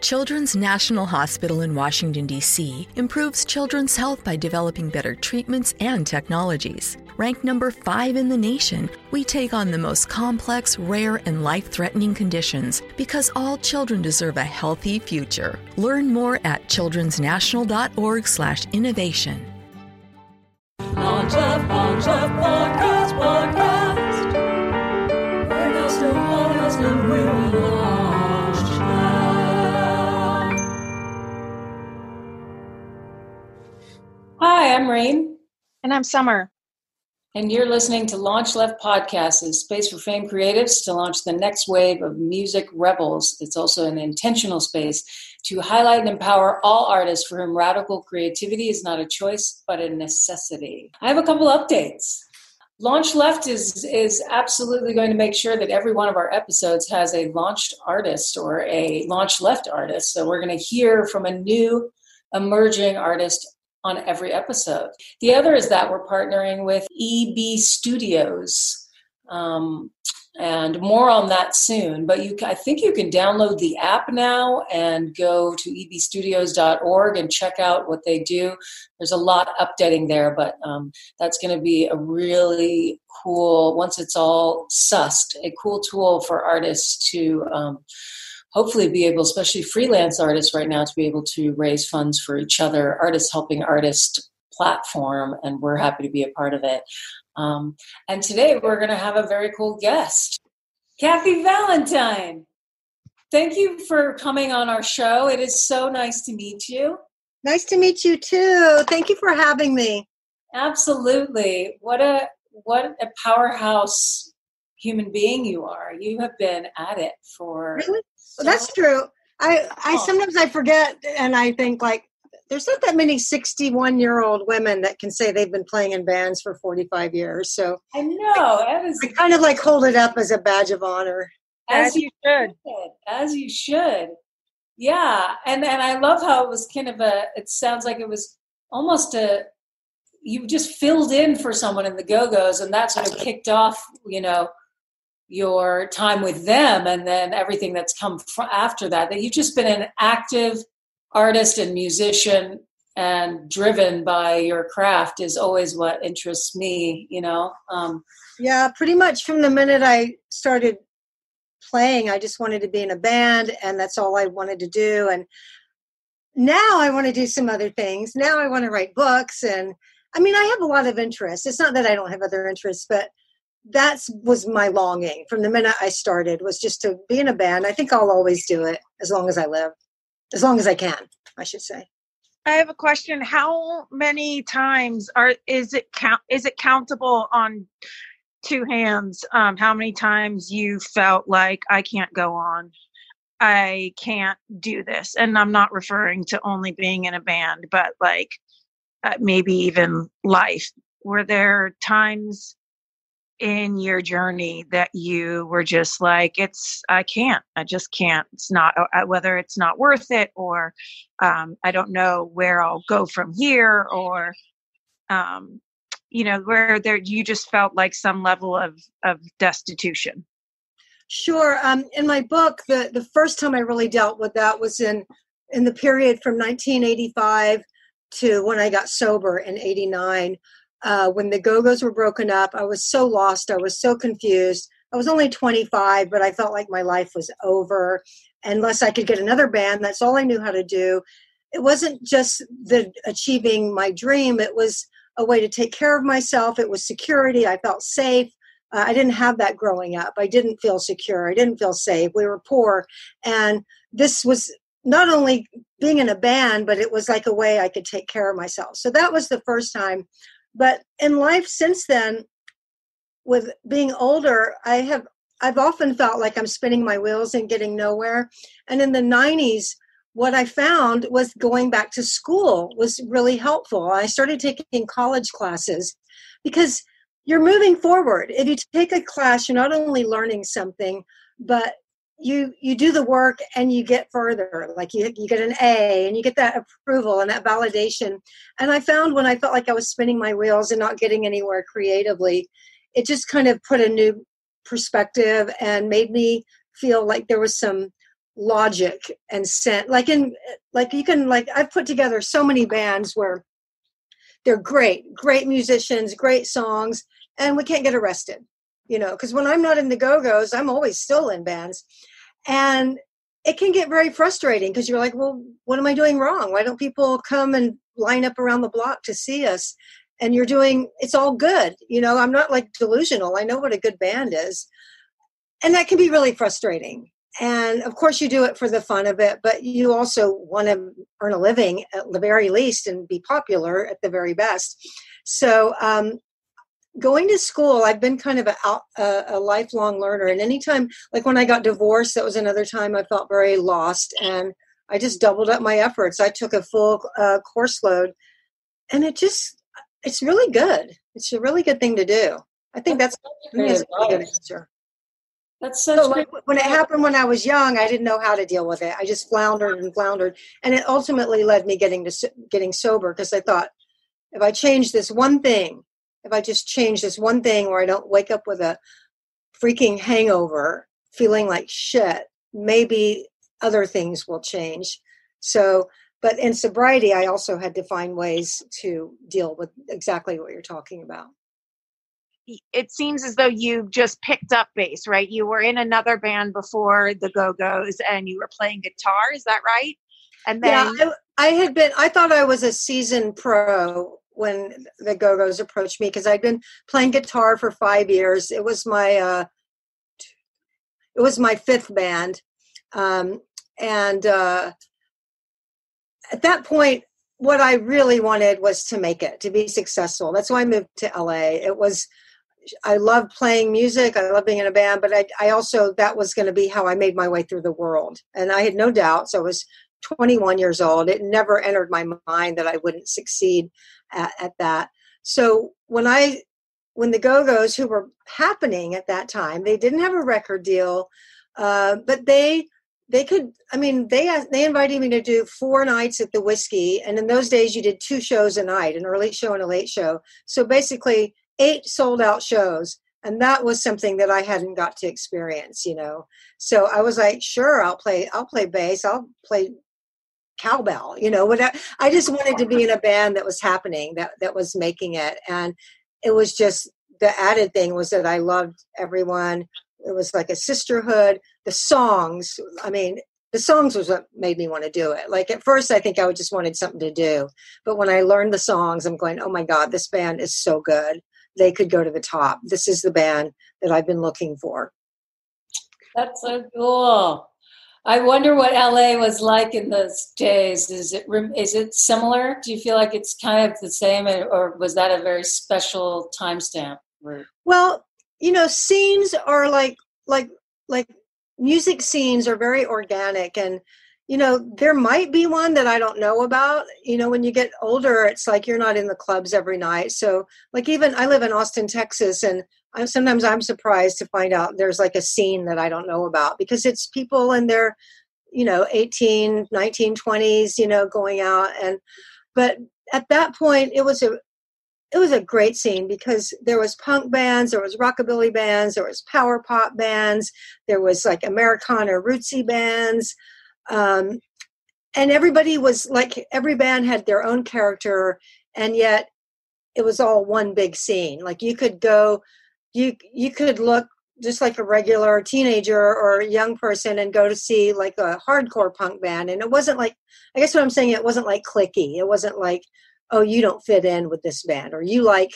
Children's National Hospital in Washington, D.C. improves children's health by developing better treatments and technologies. Ranked number five in the nation, we take on the most complex, rare, and life threatening conditions because all children deserve a healthy future. Learn more at childrensnational.org/slash innovation. Launch Left, Launch Left, podcast, podcast. Hi, I'm Rain, And I'm Summer. and you're listening to Launch Left Podcast, a space for fame creatives to launch the next wave of music rebels. It's also an intentional space to highlight and empower all artists for whom radical creativity is not a choice but a necessity. I have a couple updates. Launch Left is is absolutely going to make sure that every one of our episodes has a launched artist or a launch left artist. So we're going to hear from a new emerging artist on every episode. The other is that we're partnering with EB Studios. Um, and more on that soon. But you, I think you can download the app now and go to ebstudios.org and check out what they do. There's a lot updating there, but um, that's going to be a really cool, once it's all sussed, a cool tool for artists to um, hopefully be able, especially freelance artists right now, to be able to raise funds for each other, artists helping artists platform, and we're happy to be a part of it. Um, and today we're going to have a very cool guest, Kathy Valentine. Thank you for coming on our show. It is so nice to meet you. Nice to meet you too. Thank you for having me. Absolutely. What a what a powerhouse human being you are. You have been at it for Really? So- Well, that's true. I, I Oh. sometimes I forget and I think like there's not that many 61 year old women that can say they've been playing in bands for 45 years. So I know. That is I kind of like hold it up as a badge of honor. as As you should. As you should. Yeah. And and I love how it was kind of a it sounds like it was almost a you just filled in for someone in the go-go's and that sort of kicked off, you know, your time with them and then everything that's come after that that you've just been an active artist and musician and driven by your craft is always what interests me you know um, Yeah, pretty much from the minute I started playing, I just wanted to be in a band, and that's all I wanted to do. And now I want to do some other things. Now I want to write books, and I mean, I have a lot of interests. It's not that I don't have other interests, but that's was my longing from the minute I started was just to be in a band. I think I'll always do it as long as I live, as long as I can, I should say. I have a question. How many times are is it count is it countable on two hands? Um, how many times you felt like I can't go on? I can't do this. And I'm not referring to only being in a band, but like uh, maybe even life. Were there times in your journey that you were just like, it's, I can't, I just can't. It's not, uh, whether it's not worth it or um, I don't know where I'll go from here or, um, you know, where there, you just felt like some level of, of destitution. Sure. Um, in my book, the, the first time I really dealt with that was in in the period from 1985 to when I got sober in '89. Uh, when the Go Go's were broken up, I was so lost. I was so confused. I was only 25, but I felt like my life was over. Unless I could get another band, that's all I knew how to do. It wasn't just the achieving my dream; it was a way to take care of myself. It was security. I felt safe. Uh, I didn't have that growing up. I didn't feel secure. I didn't feel safe. We were poor. And this was not only being in a band, but it was like a way I could take care of myself. So that was the first time. But in life since then, with being older, I have I've often felt like I'm spinning my wheels and getting nowhere. And in the 90s, what I found was going back to school was really helpful. I started taking college classes because you're moving forward. If you take a class, you're not only learning something, but you you do the work and you get further. Like you you get an A and you get that approval and that validation. And I found when I felt like I was spinning my wheels and not getting anywhere creatively, it just kind of put a new perspective and made me feel like there was some logic and sense like in like you can like i've put together so many bands where they're great great musicians great songs and we can't get arrested you know because when i'm not in the go-go's i'm always still in bands. And it can get very frustrating because you're like well what am i doing wrong? Why don't people come and line up around the block to see us? And you're doing it's all good you know i'm not like delusional. I know what a good band is. And that can be really frustrating. And of course you do it for the fun of it but you also want to earn a living at the very least and be popular at the very best. So um, going to school i've been kind of a, a, a, lifelong learner. And anytime like when i got divorced that was another time i felt very lost and i just doubled up my efforts. I took a full uh, course load and it just it's really good. It's a really good thing to do. I think that's, that's a good answer. That's such so like, when it happened when I was young, I didn't know how to deal with it. I just floundered and floundered, and it ultimately led me getting to getting sober because I thought, if I change this one thing, if I just change this one thing where I don't wake up with a freaking hangover, feeling like shit, maybe other things will change. So, but in sobriety, I also had to find ways to deal with exactly what you're talking about it seems as though you just picked up bass, right? You were in another band before the Go Go's and you were playing guitar, is that right? And then yeah, I, I had been, I thought I was a seasoned pro when the Go Go's approached me because I'd been playing guitar for five years. It was my, uh, it was my fifth band. Um, and uh, at that point, what I really wanted was to make it, to be successful. That's why I moved to LA. It was, I love playing music. I love being in a band, but I, I also, that was going to be how I made my way through the world. And I had no doubts. I was 21 years old. It never entered my mind that I wouldn't succeed at, at that. So when I, when the Go Go's, who were happening at that time, they didn't have a record deal, uh, but they, they could i mean they they invited me to do four nights at the Whisky and in those days you did two shows a night an early show and a late show so basically eight sold out shows and that was something that i hadn't got to experience you know so i was like sure i'll play i'll play bass i'll play cowbell you know what i just wanted to be in a band that was happening that that was making it and it was just the added thing was that i loved everyone it was like a sisterhood the songs i mean the songs was what made me want to do it like at first i think i just wanted something to do but when i learned the songs i'm going oh my god this band is so good they could go to the top. This is the band that I've been looking for. That's so cool. I wonder what LA was like in those days. Is it is it similar? Do you feel like it's kind of the same, or was that a very special timestamp? Well, you know, scenes are like like like music scenes are very organic and you know there might be one that i don't know about. You know when you get older it's like you're not in the clubs every night. So like even i live in austin texas and I'm, sometimes i'm surprised to find out there's like a scene that i don't know about because it's people in their you know 18 19 20s you know going out. And but at that point it was a it was a great scene because there was punk bands there was rockabilly bands there was power pop bands there was like americana rootsy bands um, and everybody was like every band had their own character and yet it was all one big scene. Like you could go you you could look just like a regular teenager or young person and go to see like a hardcore punk band and it wasn't like i guess what i'm saying it wasn't like cliquey it wasn't like oh you don't fit in with this band or you like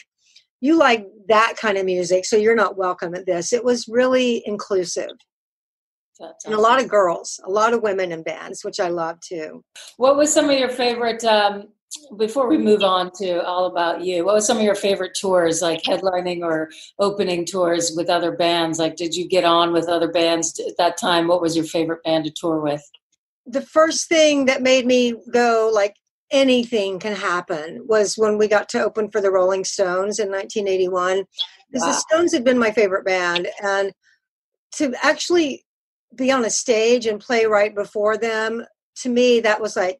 you like that kind of music so you're not welcome at this. It was really inclusive and a lot of girls, a lot of women in bands, which I love too. What was some of your favorite? Um, before we move on to all about you, what was some of your favorite tours, like headlining or opening tours with other bands? Like, did you get on with other bands at that time? What was your favorite band to tour with? The first thing that made me go like anything can happen was when we got to open for the Rolling Stones in 1981. Because wow. the Stones had been my favorite band, and to actually be on a stage and play right before them to me that was like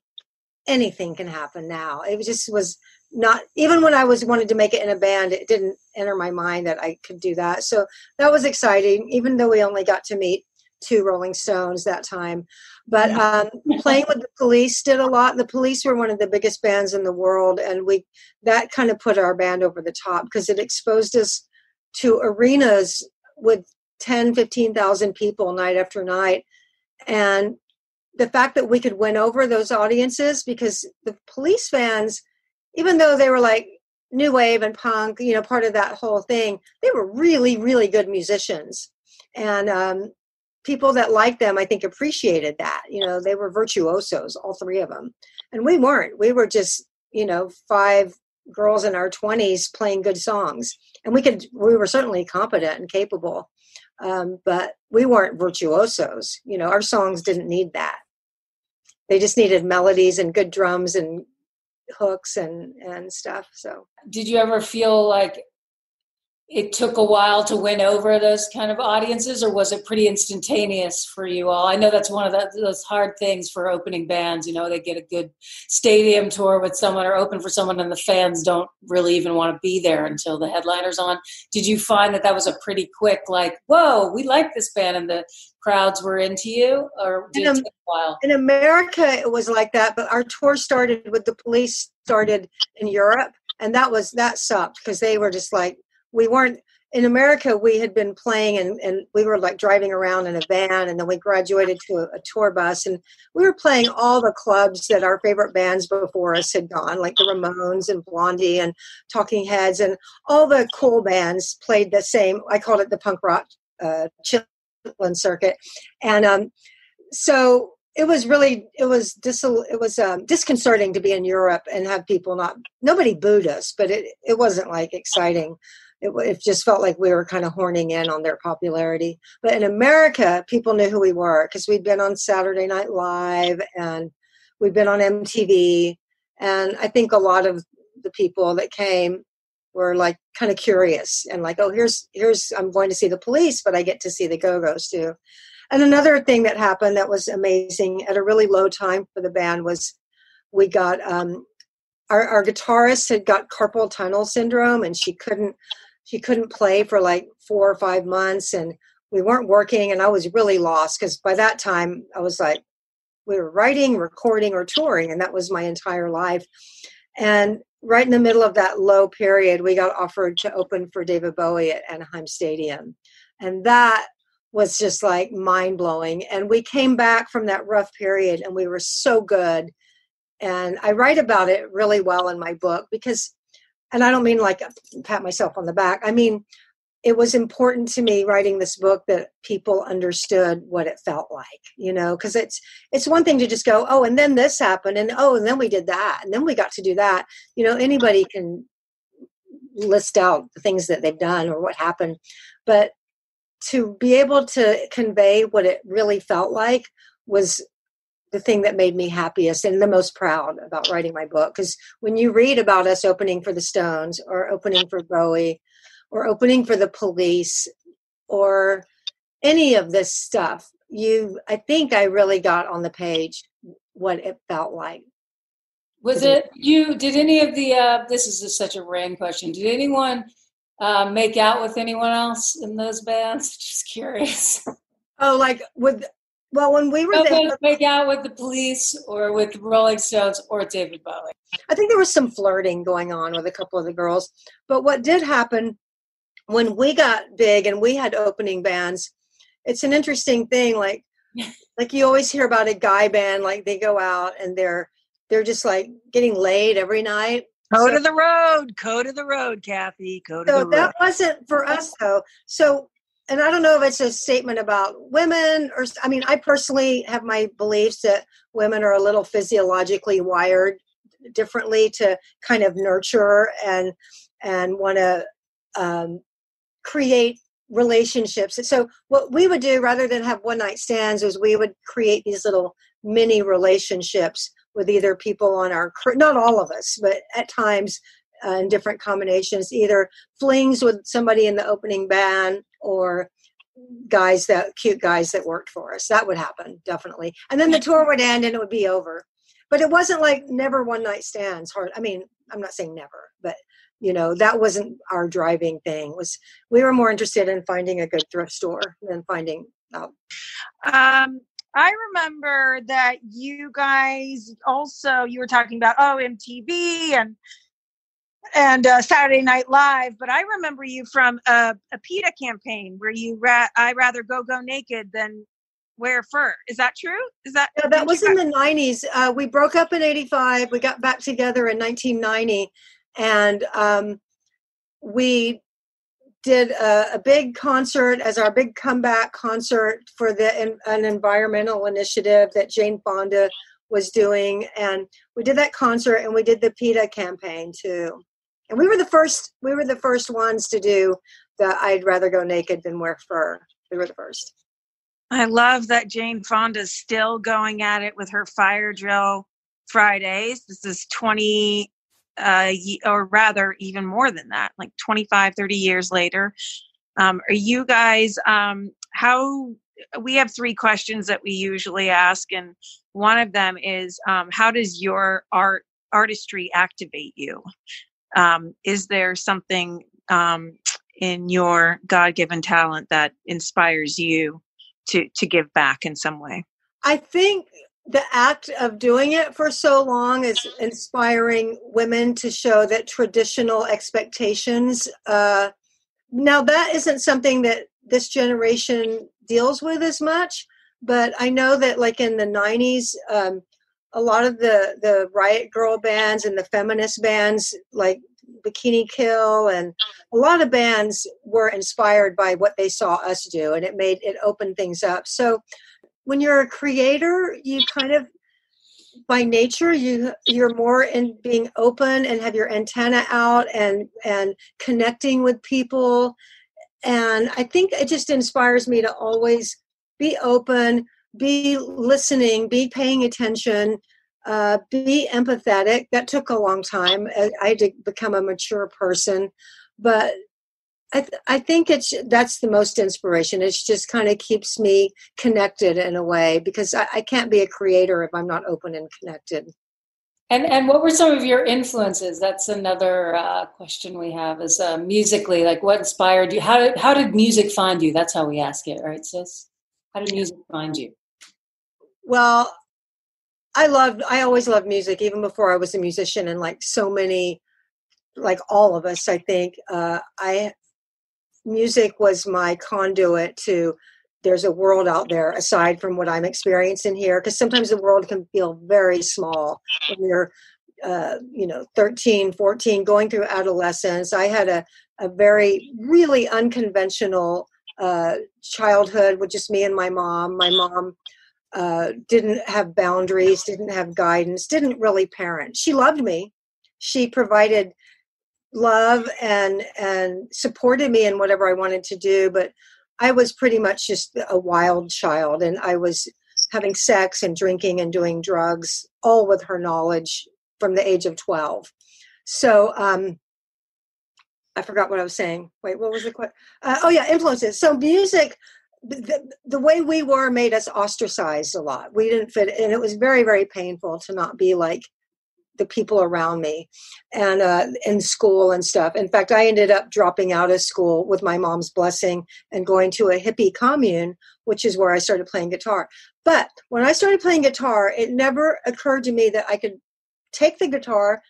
anything can happen now it just was not even when i was wanted to make it in a band it didn't enter my mind that i could do that so that was exciting even though we only got to meet two Rolling Stones that time. But um, playing with the Police did a lot. The Police were one of the biggest bands in the world, and we that kind of put our band over the top because it exposed us to arenas with 10, 15,000 people night after night. And the fact that we could win over those audiences because the police fans, even though they were like new wave and punk, you know, part of that whole thing, they were really, really good musicians. And um, people that liked them, I think, appreciated that. You know, they were virtuosos, all three of them. And we weren't. We were just, you know, five girls in our 20s playing good songs. And we could, we were certainly competent and capable. Um, but we weren't virtuosos. You know, our songs didn't need that. They just needed melodies and good drums and hooks and and stuff. So, did you ever feel like it took a while to win over those kind of audiences or was it pretty instantaneous for you all? I know that's one of the, those hard things for opening bands you know they get a good stadium tour with someone or open for someone and the fans don't really even want to be there until the headliner's on. Did you find that that was a pretty quick like whoa we like this band and the crowds were into you or did in, it take a while? in america it was like that but our tour started with the police started in europe and that was that sucked because they were just like we weren't in America, we had been playing and, and we were like driving around in a van, and then we graduated to a, a, tour bus, and we were playing all the clubs that our favorite bands before us had gone, like the Ramones and Blondie and Talking Heads, and all the cool bands played the same. I called it the punk rock uh, Chitlin circuit, and um, so it was really it was dis- it was um, disconcerting to be in Europe and have people not nobody booed us, but it it wasn't like exciting it, it just felt like we were kind of horning in on their popularity. But in America, people knew who we were because we'd been on Saturday Night Live and we'd been on MTV. And I think a lot of the people that came were like kind of curious and like, oh, here's here's I'm going to see the police, but I get to see the Go Go's too. And another thing that happened that was amazing at a really low time for the band was we got um, our, our guitarist had got carpal tunnel syndrome and she couldn't she couldn't play for like four or five months and we weren't working and i was really lost because by that time i was like we were writing recording or touring and that was my entire life. And right in the middle of that low period we got offered to open for david bowie at anaheim stadium. And that was just like mind blowing and we came back from that rough period and we were so good. And i write about it really well in my book because and I don't mean like pat myself on the back. I mean, it was important to me writing this book that people understood what it felt like, you know, because it's it's one thing to just go, oh, and then this happened, and oh, and then we did that, and then we got to do that. You know, anybody can list out the things that they've done or what happened, but to be able to convey what it really felt like was the thing that made me happiest and the most proud about writing my book. Because when you read about us opening for the Stones or opening for Bowie or opening for the police or any of this stuff, you, I think I really got on the page what it felt like. Was it you? Did any of the, uh, this is just such a random question. Did anyone uh, make out with anyone else in those bands? Just curious. Oh, like with well, when we were no there, make out with the police or with Rolling Stones or David Bowie. I think there was some flirting going on with a couple of the girls. But what did happen when we got big and we had opening bands, it's an interesting thing. Like, like you always hear about a guy band, like they go out and they're they're just like getting laid every night. Go so, to the road, go to the road, Kathy. Go to so the road. that wasn't for us though. So and I don't know if it's a statement about women or I mean I personally have my beliefs that women are a little physiologically wired differently to kind of nurture and and want to um, create relationships. So what we would do rather than have one night stands is we would create these little mini relationships with either people on our not all of us, but at times uh, in different combinations, either flings with somebody in the opening band or guys that cute guys that worked for us. That would happen definitely. And then the tour would end and it would be over. But it wasn't like never one night stands. Hard. I mean, I'm not saying never, but you know that wasn't our driving thing. Was we were more interested in finding a good thrift store than finding out. Um, I remember that you guys also you were talking about oh MTV and and uh, Saturday Night Live, but I remember you from a, a PETA campaign where you ra- I rather go go naked than wear fur. Is that true? Is that Yeah, that was in the 90s. Uh, we broke up in 85. We got back together in 1990. And um, we did a, a big concert as our big comeback concert for the an environmental initiative that Jane Fonda was doing. And we did that concert and we did the PETA campaign too. And we were the first we were the first ones to do the I'd rather go naked than wear fur. We were the first. I love that Jane Fonda's still going at it with her fire drill Fridays. This is 20 uh or rather even more than that, like 25 30 years later. Um are you guys um how we have three questions that we usually ask and one of them is um how does your art artistry activate you? Um is there something um in your God-given talent that inspires you to to give back in some way. I think the act of doing it for so long is inspiring women to show that traditional expectations. Uh, now, that isn't something that this generation deals with as much, but I know that, like in the 90s, um, a lot of the, the riot girl bands and the feminist bands, like Bikini Kill, and a lot of bands were inspired by what they saw us do, and it made it open things up. So, when you're a creator you kind of by nature you you're more in being open and have your antenna out and and connecting with people and i think it just inspires me to always be open be listening be paying attention uh, be empathetic that took a long time I, I had to become a mature person but I, th- I think it's that's the most inspiration. It just kind of keeps me connected in a way because I, I can't be a creator if I'm not open and connected. And and what were some of your influences? That's another uh, question we have. Is uh, musically like what inspired you? How did how did music find you? That's how we ask it, right, sis? How did music find you? Well, I loved. I always loved music, even before I was a musician. And like so many, like all of us, I think uh, I music was my conduit to. There's a world out there aside from what I'm experiencing here, because sometimes the world can feel very small when you're uh, you know 13 14 going through adolescence i had a, a very really unconventional uh, childhood with just me and my mom my mom uh, didn't have boundaries didn't have guidance didn't really parent. She loved me. She provided love and and supported me in whatever i wanted to do but i was pretty much just a wild child and i was having sex and drinking and doing drugs all with her knowledge from the age of 12 so um i forgot what i was saying. Wait what was the question uh, oh yeah influences. So music the, the way we were made us ostracized a lot. We didn't fit and it was very very painful to not be like the people around me and uh, in school and stuff. In fact i ended up dropping out of school with my mom's blessing and going to a hippie commune which is where i started playing guitar. But when i started playing guitar it never occurred to me that i could take the guitar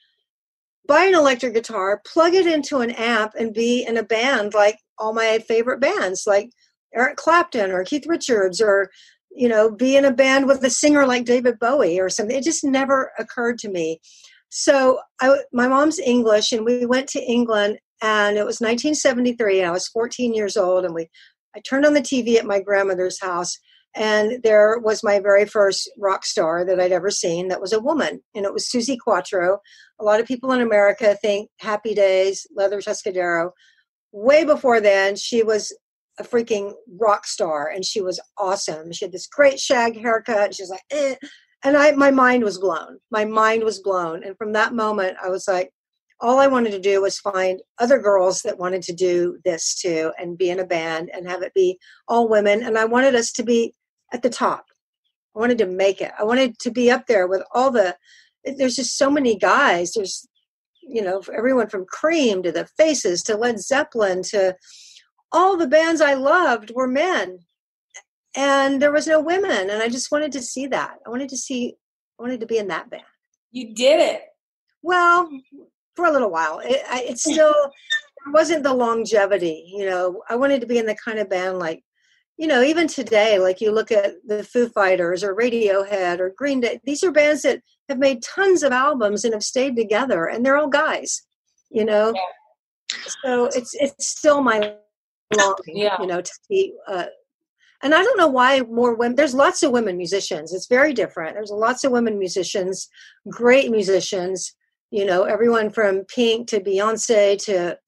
buy an electric guitar plug it into an amp and be in a band like all my favorite bands like eric clapton or keith richards or you know be in a band with a singer like david bowie or something it just never occurred to me so I, my mom's english and we went to england and it was 1973 and i was 14 years old and we i turned on the tv at my grandmother's house and there was my very first rock star that I'd ever seen that was a woman, and it was Suzi Quatro. A lot of people in America think Happy Days, Leather Tuscadero. Way before then, she was a freaking rock star, and she was awesome. She had this great shag haircut. And she was like, eh. and I, my mind was blown. My mind was blown, and from that moment, I was like, all I wanted to do was find other girls that wanted to do this too, and be in a band and have it be all women. And I wanted us to be at the top. I wanted to make it. I wanted to be up there with all the. There's just so many guys. There's, you know, everyone from Cream to the Faces to Led Zeppelin to all the bands I loved were men, and there was no women and i just wanted to see that. I wanted to see i wanted to be in that band. You did it. well for a little while. It, I, it's still wasn't the longevity you know. I wanted to be in the kind of band like you know even today like you look at the foo fighters or radiohead or green day these are bands that have made tons of albums and have stayed together and they're all guys you know? So it's it's still my longing Yeah. you know to see uh, and I don't know why more women. There's lots of women musicians. It's very different. There's lots of women musicians, great musicians. You know, everyone from Pink to Beyonce to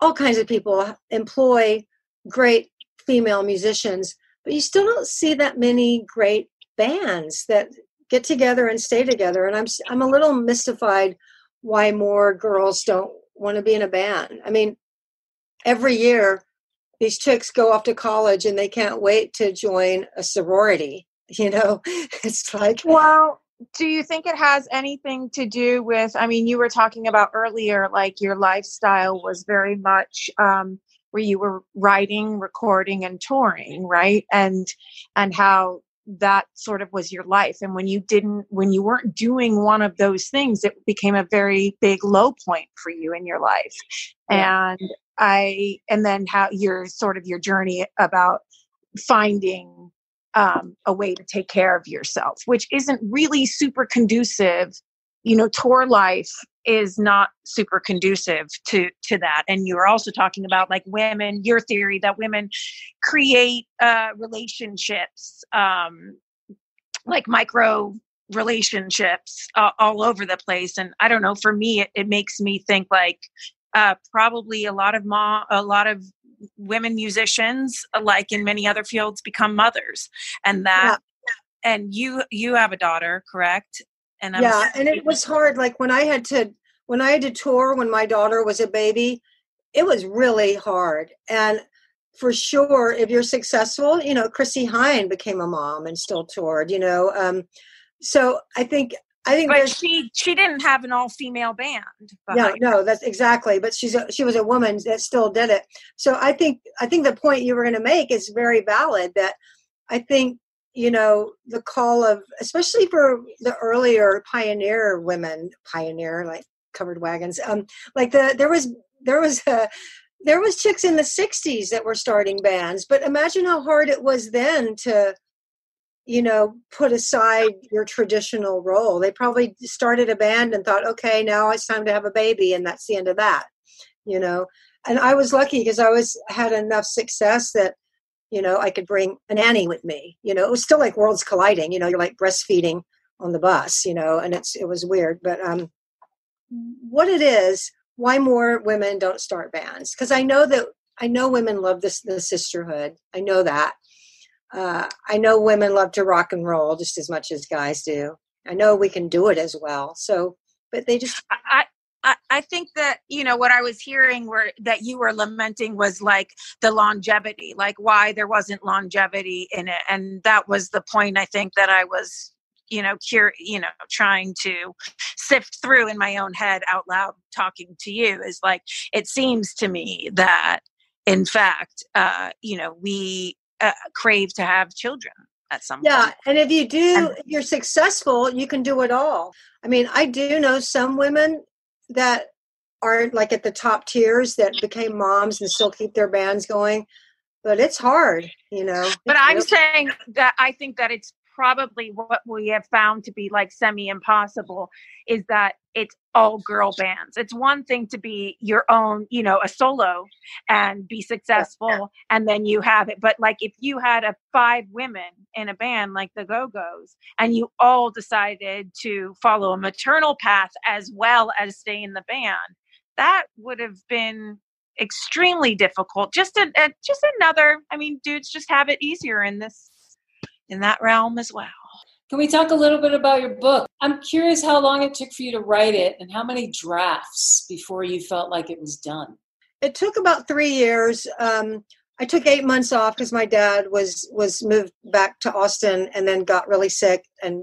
all kinds of people employ great female musicians. But you still don't see that many great bands that get together and stay together. And I'm I'm a little mystified why more girls don't want to be in a band. I mean, every year these chicks go off to college and they can't wait to join a sorority you know it's like Well, do you think it has anything to do with? I mean, you were talking about earlier, like your lifestyle was very much um, where you were writing, recording, and touring, right? And and how that sort of was your life. And when you didn't, when you weren't doing one of those things, it became a very big low point for you in your life. And I, and then how your sort of your journey about finding um, a way to take care of yourself, which isn't really super conducive. You know, tour life is not super conducive to to that. And you were also talking about like women, your theory that women create uh, relationships, um, like micro relationships uh, all over the place. And I don't know. For me, it, it makes me think like uh, probably a lot of ma, a lot of women musicians, uh, like in many other fields, become mothers, and that. And you you have a daughter, correct? And I'm yeah and it was hard like when i had to when i had to tour when my daughter was a baby it was really hard and for sure if you're successful you know Chrissie Hynde became a mom and still toured you know um so i think i think but she she didn't have an all female band. no her. no that's exactly but she's a, she was a woman that still did it so i think i think the point you were going to make is very valid that i think you know the call of especially for the earlier pioneer women pioneer like covered wagons um like the there was there was a there was chicks in the 60s that were starting bands but imagine how hard it was then to you know put aside your traditional role. They probably started a band and thought okay now it's time to have a baby and that's the end of that you know? And i was lucky because i was had enough success that you know i could bring an annie with me you know? It was still like worlds colliding you know? You're like breastfeeding on the bus you know? And it's it was weird but um what it is why more women don't start bands? Because i know that i know women love this the sisterhood. I know that uh, i know women love to rock and roll just as much as guys do. I know we can do it as well so but they just I, I think that you know what I was hearing were that you were lamenting was like the longevity, like why there wasn't longevity in it, and that was the point I think that I was you know cur- you know trying to sift through in my own head out loud talking to you is like it seems to me that in fact uh you know we uh, crave to have children at some yeah point. and if you do And- if you're successful you can do it all. I mean i do know some women that aren't like at the top tiers that became moms and still keep their bands going but it's hard you know but i'm saying that i think that it's probably what we have found to be like semi impossible is that it's all girl bands. It's one thing to be your own you know a solo and be successful and then you have it but like if you had a five women in a band like the go-go's and you all decided to follow a maternal path as well as stay in the band that would have been extremely difficult. Just a, a eh, just another i mean dudes just have it easier in this in that realm as well Can we talk a little bit about your book? I'm curious how long it took for you to write it and how many drafts before you felt like it was done. it took about three years um, i took eight months off because my dad was was moved back to austin and then got really sick and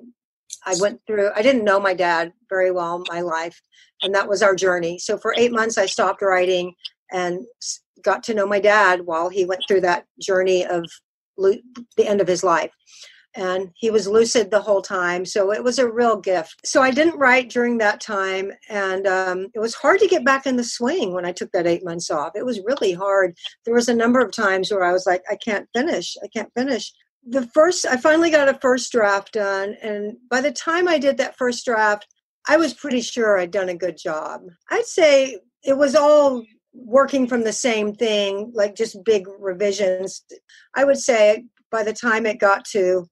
i went through i didn't know my dad very well in my life and that was our journey so for eight months i stopped writing and got to know my dad while he went through that journey of lu- the end of his life. And he was lucid the whole time so it was a real gift. So i didn't write during that time and um, it was hard to get back in the swing when i took that eight months off. It was really hard. There was a number of times where i was like i can't finish i can't finish. The first i finally got a first draft done and by the time i did that first draft i was pretty sure i'd done a good job. I'd say it was all working from the same thing like just big revisions. I would say by the time it got to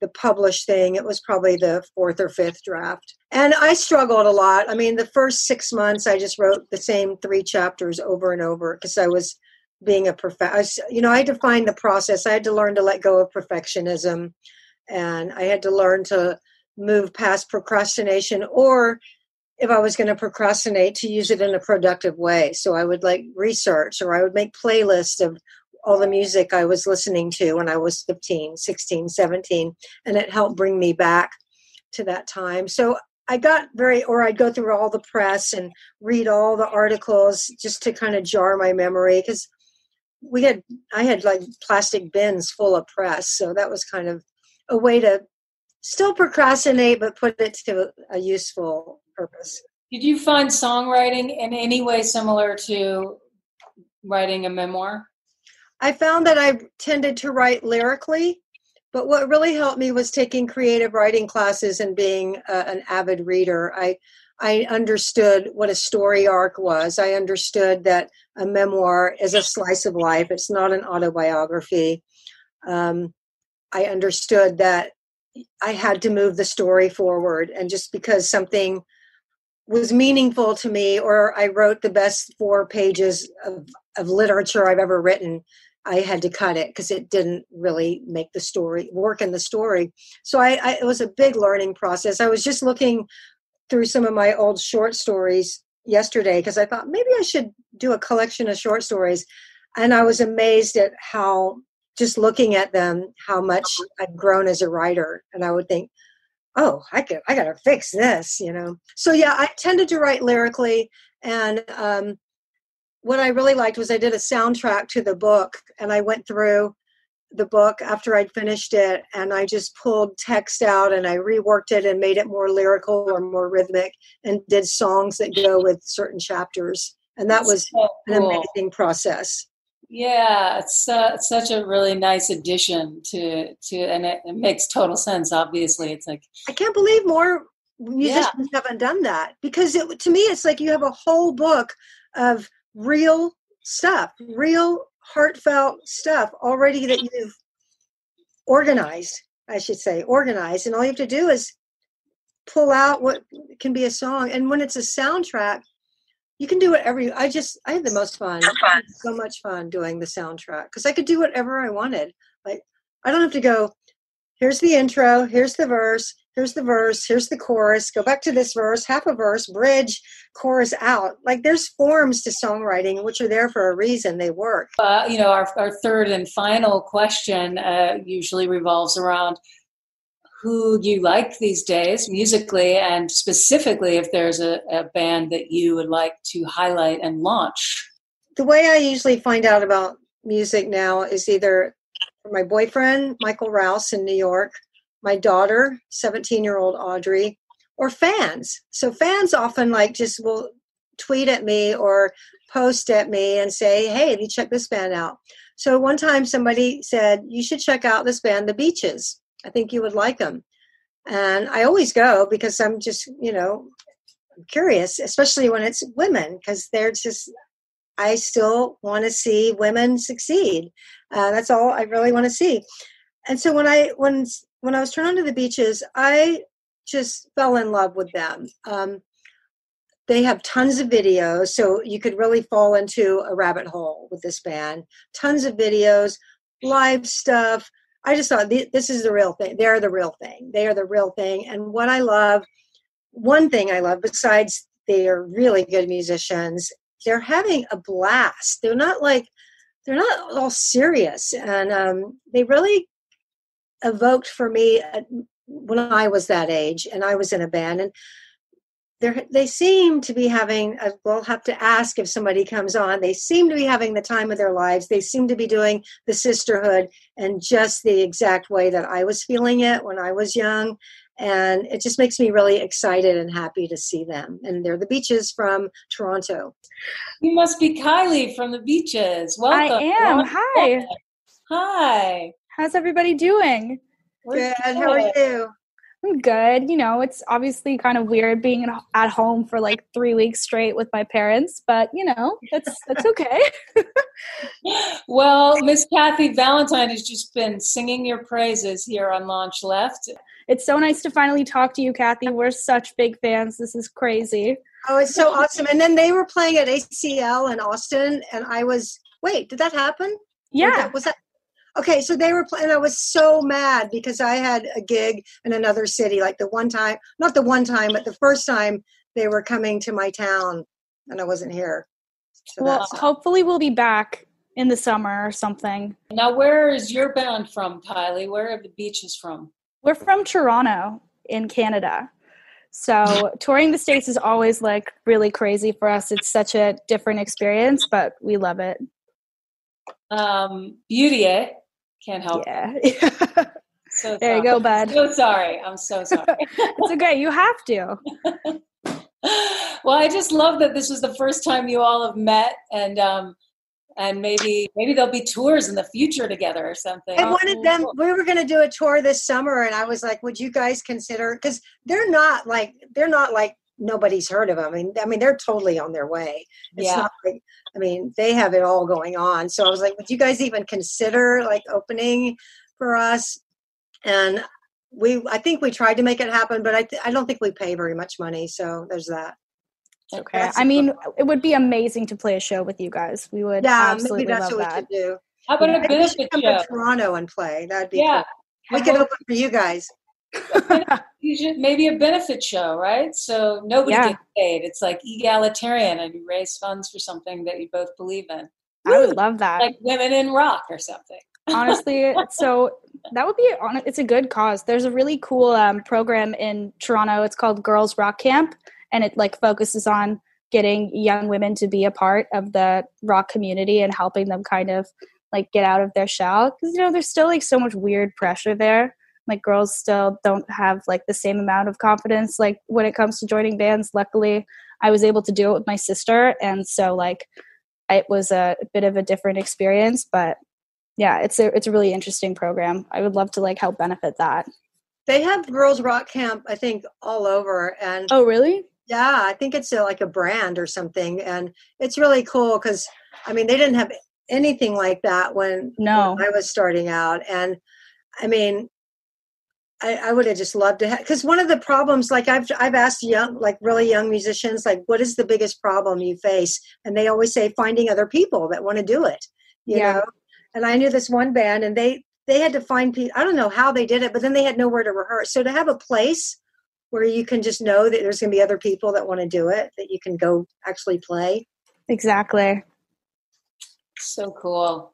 the published thing it was probably the fourth or fifth draft. And i struggled a lot. I mean the first six months i just wrote the same three chapters over and over because i was being a prof you know i had to find the process. I had to learn to let go of perfectionism and i had to learn to move past procrastination or if I was going to procrastinate to use it in a productive way. So I would like research or I would make playlists of all the music I was listening to when I was 15, 16, 17, and it helped bring me back to that time. So I got very, or I'd go through all the press and read all the articles just to kind of jar my memory because we had, I had like plastic bins full of press. So that was kind of a way to still procrastinate, but put it to a useful purpose. Did you find songwriting in any way similar to writing a memoir? I found that I tended to write lyrically, but what really helped me was taking creative writing classes and being uh, an avid reader. I I understood what a story arc was. I understood that a memoir is a slice of life. It's not an autobiography. Um, I understood that I had to move the story forward, and just because something was meaningful to me or i wrote the best four pages of, of literature i've ever written i had to cut it because it didn't really make the story work in the story. So I, I it was a big learning process. I was just looking through some of my old short stories yesterday because i thought maybe i should do a collection of short stories. And i was amazed at how just looking at them how much i've grown as a writer. And i would think oh i could i gotta fix this you know. So yeah i tended to write lyrically and um, what i really liked was i did a soundtrack to the book and i went through the book after i'd finished it and i just pulled text out and i reworked it and made it more lyrical or more rhythmic and did songs that go with certain chapters and that was So an amazing process Yeah, it's uh, such a really nice addition to to, and it, it makes total sense. Obviously, it's like I can't believe more musicians haven't done that because it, to me it's like you have a whole book of real stuff, real heartfelt stuff already that you've organized, I should say, organized, and all you have to do is pull out what can be a song. And when it's a soundtrack, you can do whatever you. I just I had the most fun, I had so much fun doing the soundtrack because I could do whatever I wanted. Like I don't have to go. Here's the intro. Here's the verse. Here's the verse. Here's the chorus. Go back to this verse. Half a verse. Bridge. Chorus out. Like there's forms to songwriting which are there for a reason. They work. uh, you know, our our third and final question uh, usually revolves around who you like these days musically, and specifically if there's a, a band that you would like to highlight and launch. the way I usually find out about music now is either my boyfriend, Michael Rouse in New York, my daughter, 17 year old Audrey, or fans. So fans often like just will tweet at me or post at me and say, Hey, have you checked this band out? So one time somebody said, You should check out this band, The Beaches. I think you would like them. And I always go because I'm just, you know, I'm curious, especially when it's women, because they're just I still want to see women succeed. Uh, that's all I really want to see. And so when I when when I was turned on to the beaches, I just fell in love with them. Um, they have tons of videos, so you could really fall into a rabbit hole with this band. Tons of videos, live stuff. I just thought this is the real thing. They're the real thing. They are the real thing. And what I love, one thing I love, besides they are really good musicians, they're having a blast. They're not like they're not all serious, and um, they really evoked for me when I was that age and I was in a band. And they they seem to be having a, we'll have to ask if somebody comes on they seem to be having the time of their lives they seem to be doing the sisterhood in just the exact way that i was feeling it when i was young and it just makes me really excited and happy to see them and they're the beaches from toronto You must be Kylie from the beaches. Welcome. I am. Welcome. Hi. Hi. How's everybody doing? We're good how are you I'm good. You know, it's obviously kind of weird being at home for like three weeks straight with my parents, but you know, that's that's okay. Well, Miss Kathy Valentine has just been singing your praises here on Launch Left. It's so nice to finally talk to you, Kathy. We're such big fans. This is crazy. oh it's so awesome and then they were playing at acl in austin and i was wait did that happen Was Yeah. that, was that okay so they were playing i was so mad because i had a gig in another city like the one time not the one time but the first time they were coming to my town and i wasn't here so Well, hopefully we'll be back in the summer or something. Now, where is your band from, Kylie? Where are the beaches from? We're from Toronto in Canada. So touring the States is always like really crazy for us. It's such a different experience, but we love it. Um, Beauty, eh? Can't help. Yeah. So there you go, bud. So sorry. I'm so sorry. It's okay. You have to. well, I just love that this was the first time you all have met, and um, and maybe maybe there'll be tours in the future together or something. I wanted them. We were going to do a tour this summer, and I was like, "Would you guys consider?" Because they're not like they're not like nobody's heard of them. I mean, I mean, they're totally on their way. It's Yeah. not like I mean, they have it all going on. So I was like, "Would you guys even consider like opening for us?" And we, I think we tried to make it happen, but I, th- I don't think we pay very much money. So there's that. Okay. That's- I mean, it would be amazing to play a show with you guys. We would Yeah, absolutely maybe that's love what we could do. How about a Maybe we should benefit come to Toronto and play. That'd be Yeah. cool. We How could open for you guys. Maybe a benefit show, right? So nobody Yeah. gets paid. It's like egalitarian, and you raise funds for something that you both believe in, I would love that. like women in rock or something. honestly so that would be on it's a good cause there's a really cool um, program in toronto it's called girls rock camp and it like focuses on getting young women to be a part of the rock community and helping them kind of like get out of their shell because you know there's still like so much weird pressure there like girls still don't have like the same amount of confidence like when it comes to joining bands luckily i was able to do it with my sister and so like it was a bit of a different experience but yeah it's a it's a really interesting program i would love to like help benefit that They have Girls Rock Camp, I think, all over. And oh really yeah, I think it's a, like a brand or something. And it's really cool because, I mean, they didn't have anything like that when, No. when I was starting out. And I mean, I, I would have just loved to have because one of the problems, like I've I've asked young, like really young musicians, like what is the biggest problem you face, and they always say finding other people that want to do it. You Yeah. know, and I knew this one band, and they they had to find people. I don't know how they did it, but then they had nowhere to rehearse. So to have a place where you can just know that there's going to be other people that want to do it, that you can go actually play. exactly So cool.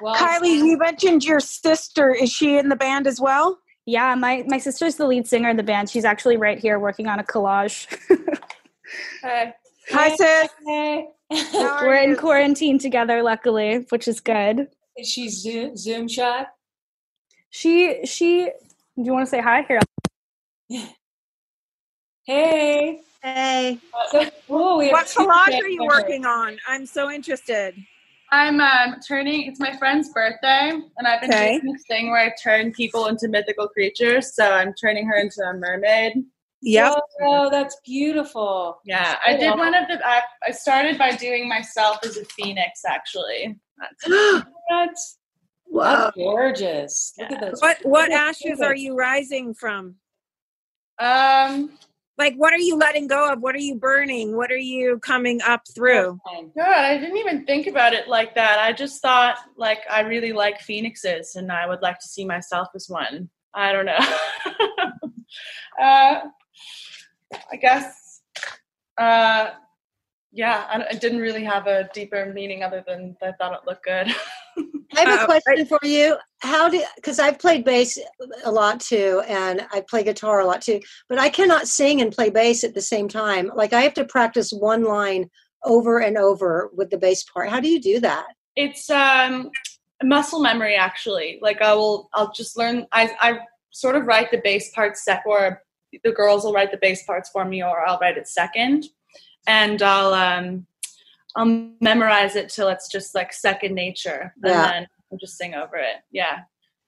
Well, Kylie, you mentioned your sister. Is she in the band as well? Yeah my my sister's the lead singer in the band she's actually right here working on a collage Hi. Hi, sis. Hey. How are we're in quarantine together luckily which is good Is she Zoom, Zoom shot? she she do you want to say hi here Hey. Hey, So cool. What collage are you working on? I'm so interested. I'm um, turning. It's my friend's birthday, and I've been Okay. doing this thing where I turn people into mythical creatures. So I'm turning her into a mermaid. Yeah. Oh, that's beautiful. Yeah, I did one of the. I, I started by doing myself as a phoenix. Actually, That's- That's, wow. that's gorgeous. Look at those. What what ashes are you rising from? um, Like what are you letting go of? What are you burning? What are you coming up through? God, I didn't even think about it like that. I just thought like I really like phoenixes, and I would like to see myself as one. I don't know. uh, I guess. Uh, yeah, I, didn't really have a deeper meaning other than I thought it looked good. I have a Uh, question for you. How do because I've played bass a lot too, and I play guitar a lot too, but I cannot sing and play bass at the same time. Like I have to practice one line over and over with the bass part. How do you do that? It's um muscle memory actually. Like I will I'll just learn I I sort of write the bass parts sec or the girls will write the bass parts for me or I'll write it second. And I'll um I'll memorize it till it's just like second nature. And Yeah. then I'll just sing over it. Yeah.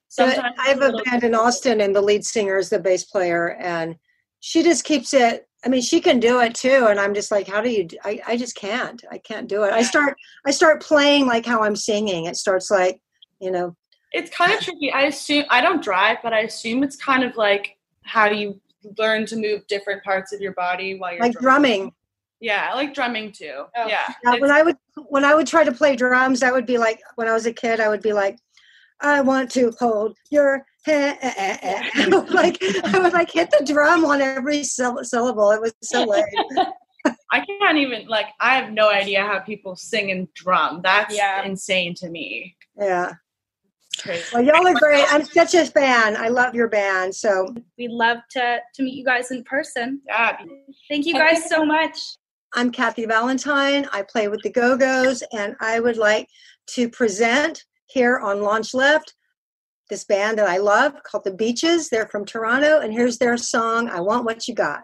Sometimes I have a little- band in Austin, and the lead singer is the bass player, and she just keeps it. I mean, she can do it too, and I'm just like, how do you? do- I I just can't. I can't do it. I start I start playing like how I'm singing. It starts like you know. it's kind of tricky. I assume I don't drive, but I assume it's kind of like how you learn to move different parts of your body while you're like drumming. Yeah, I like drumming too. Oh. Yeah. Now, It's- when I would when I would try to play drums, I would be like when I was a kid, I would be like, I want to hold your hand. like I would like hit the drum on every syllable. It was so lame. I can't even like I have no idea how people sing and drum. That's Yeah. insane to me. Yeah. Crazy. Well, y'all are great. I'm such a fan. I love your band. So We'd love to to meet you guys in person. Yeah. Thank you guys so much. I'm Kathy Valentine. I play with the Go Go's, and I would like to present here on Launch Left this band that I love called The Beaches. They're from Toronto, and here's their song, I Want What You Got.